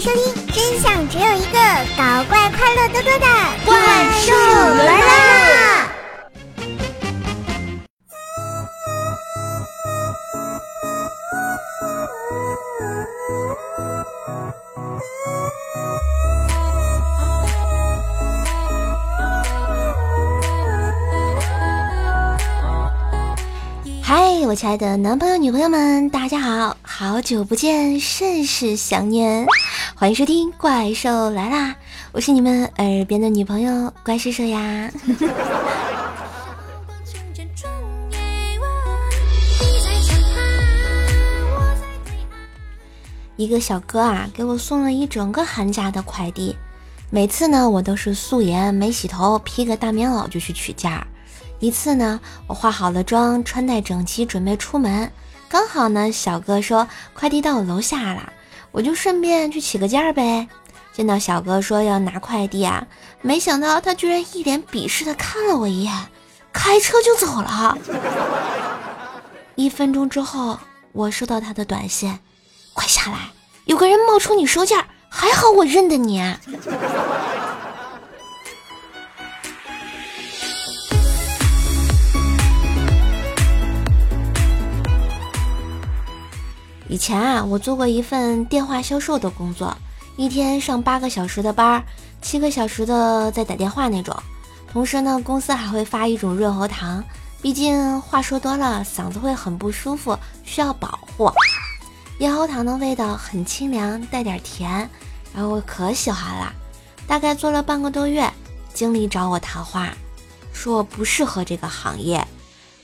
迎收听，真相只有一个，搞怪快乐多多的怪兽来啦！嗨，我亲爱的男朋友、女朋友们，大家好，好久不见，甚是想念，欢迎收听《怪兽来啦》，我是你们耳边的女朋友怪兽兽呀。一个小哥啊，给我送了一整个寒假的快递，每次呢，我都是素颜没洗头，披个大棉袄就去取件儿。一次呢，我化好了妆，穿戴整齐，准备出门，刚好呢，小哥说快递到我楼下了，我就顺便去起个价呗。见到小哥说要拿快递啊，没想到他居然一脸鄙视的看了我一眼，开车就走了。一分钟之后，我收到他的短信：“快下来，有个人冒充你收件，还好我认得你。”以前啊，我做过一份电话销售的工作，一天上八个小时的班，七个小时的在打电话那种。同时呢，公司还会发一种润喉糖，毕竟话说多了嗓子会很不舒服，需要保护。咽喉糖的味道很清凉，带点甜，然后我可喜欢了。大概做了半个多月，经理找我谈话，说我不适合这个行业，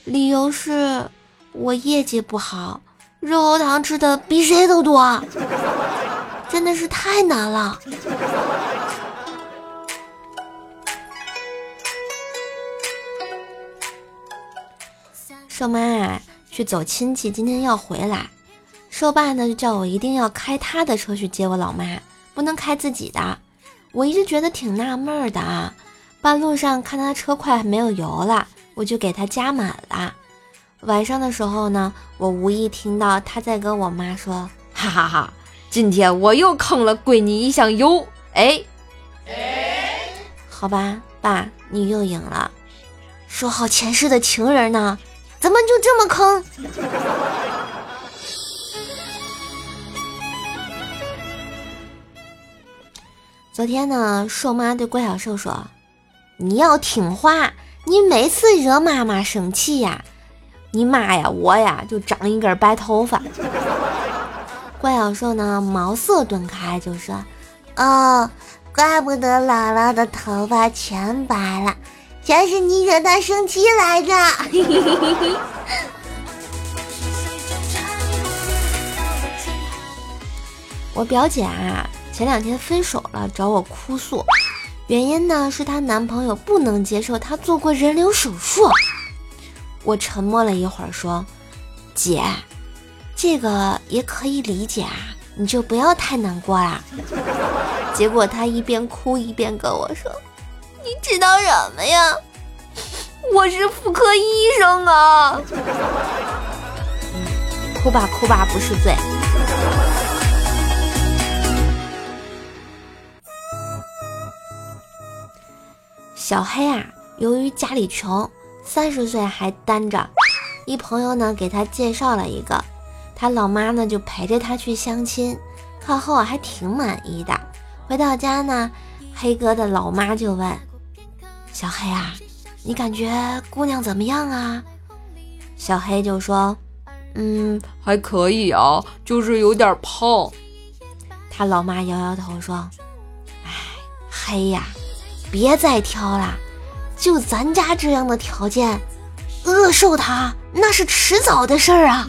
理由是我业绩不好。润喉糖吃的比谁都多，真的是太难了。瘦妈啊去走亲戚，今天要回来。瘦爸呢就叫我一定要开他的车去接我老妈，不能开自己的。我一直觉得挺纳闷的啊，半路上看他车快没有油了，我就给他加满了。晚上的时候呢，我无意听到他在跟我妈说：“哈哈哈，今天我又坑了闺女一箱油。”哎，好吧，爸，你又赢了。说好前世的情人呢，怎么就这么坑？昨天呢，瘦妈对怪小瘦说：“你要听话，你每次惹妈妈生气呀。”你妈呀，我呀就长一根白头发。怪小兽呢，茅塞顿开，就说：“哦，怪不得姥姥的头发全白了，全是你惹她生气来着。我表姐啊，前两天分手了，找我哭诉，原因呢是她男朋友不能接受她做过人流手术。我沉默了一会儿，说：“姐，这个也可以理解啊，你就不要太难过啦。”结果她一边哭一边跟我说：“你知道什么呀？我是妇科医生啊！”哭吧哭吧不是罪。小黑啊，由于家里穷。三十岁还单着，一朋友呢给他介绍了一个，他老妈呢就陪着他去相亲，看后啊还挺满意的。回到家呢，黑哥的老妈就问小黑啊，你感觉姑娘怎么样啊？小黑就说，嗯，还可以啊，就是有点胖。他老妈摇摇头说，哎，黑呀，别再挑了。就咱家这样的条件，饿瘦他那是迟早的事儿啊！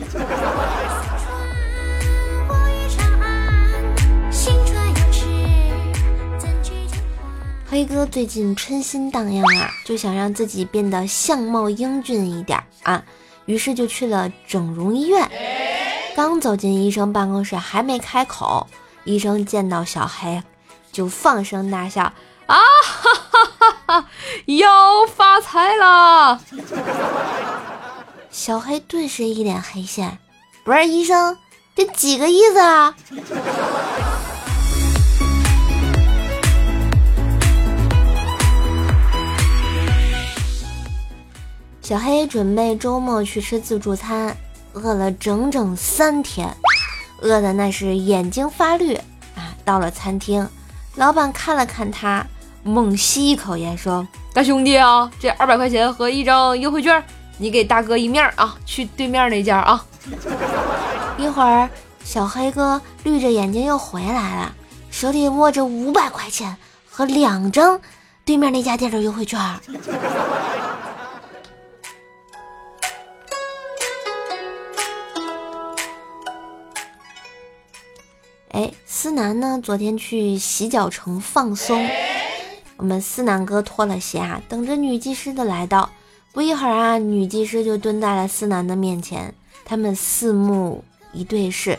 黑哥最近春心荡漾啊，就想让自己变得相貌英俊一点啊，于是就去了整容医院。刚走进医生办公室，还没开口，医生见到小黑就放声大笑。啊哈 又发财了。小黑顿时一脸黑线不是医生这几个意思啊？小黑准备周末去吃自助餐饿了整整三天饿的那是眼睛发绿啊到了餐厅老板看了看他猛吸一口烟，说：“大兄弟啊，这二百块钱和一张优惠券，你给大哥一面啊，去对面那家啊。”一会儿，小黑哥绿着眼睛又回来了，手里握着五百块钱和两张对面那家店的优惠券。哎，思南呢？昨天去洗脚城放松，我们思南哥脱了鞋啊，等着女技师的来到。不一会儿啊，女技师就蹲在了思南的面前，他们四目一对视，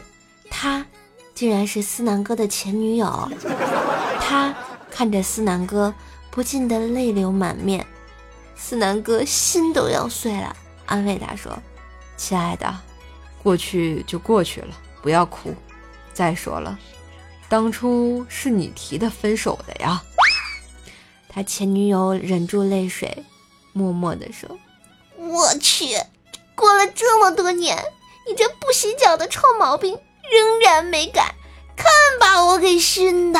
她竟然是思南哥的前女友。他看着思南哥，不禁的泪流满面。思南哥心都要碎了，安慰他说：“亲爱的，过去就过去了，不要哭。”再说了，当初是你提的分手的呀。他前女友忍住泪水，默默地说：“我去，过了这么多年，你这不洗脚的臭毛病仍然没改，看把我给熏的。”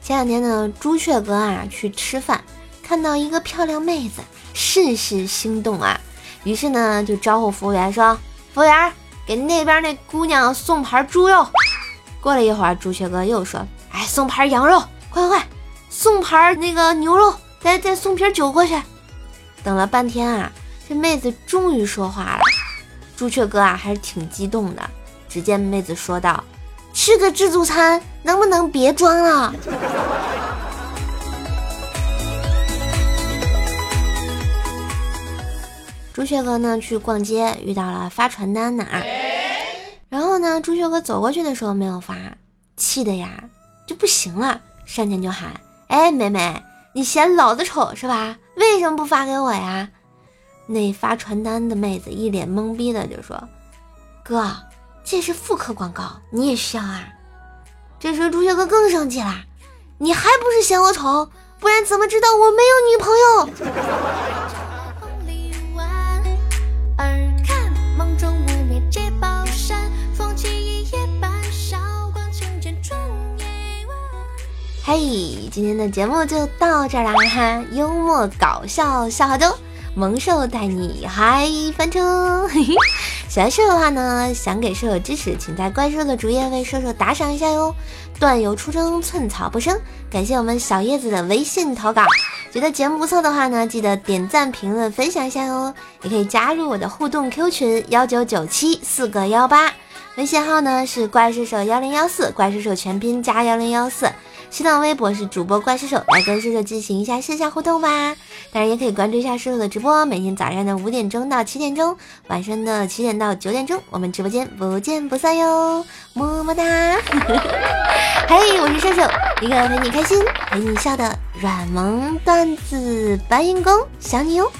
前两天呢，朱雀哥啊去吃饭。看到一个漂亮妹子，甚是心动啊，于是呢就招呼服务员说：“服务员，给那边那姑娘送盘猪肉。”过了一会儿，朱雀哥又说：“哎，送盘羊肉，快快快，送盘那个牛肉，再再送瓶酒过去。”等了半天啊，这妹子终于说话了。朱雀哥啊还是挺激动的。只见妹子说道：“吃个自助餐，能不能别装了？” 朱雀哥呢去逛街，遇到了发传单的啊。然后呢，朱雀哥走过去的时候没有发，气的呀就不行了，上前就喊：“哎，妹妹，你嫌老子丑是吧？为什么不发给我呀？”那发传单的妹子一脸懵逼的就说：“哥，这是妇科广告，你也需要啊。”这时朱雀哥更生气啦：“你还不是嫌我丑？不然怎么知道我没有女朋友？”嘿，今天的节目就到这儿啦哈！幽默搞笑笑话多，萌兽带你嗨翻车。喜欢兽的话呢，想给兽友支持，请在怪兽的主页为兽兽打赏一下哟。段友出征，寸草不生。感谢我们小叶子的微信投稿。觉得节目不错的话呢，记得点赞、评论、分享一下哟。也可以加入我的互动 Q 群幺九九七四个幺八，微信号呢是怪兽手幺零幺四，怪兽手全拼加幺零幺四。新浪微博是主播怪兽兽，来跟兽兽进行一下线下互动吧。当然也可以关注一下兽兽的直播，每天早上的五点钟到七点钟，晚上的七点到九点钟，我们直播间不见不散哟，么么哒。嘿，我是兽兽，一个陪你开心、陪你笑的软萌段子搬运工，想你哟。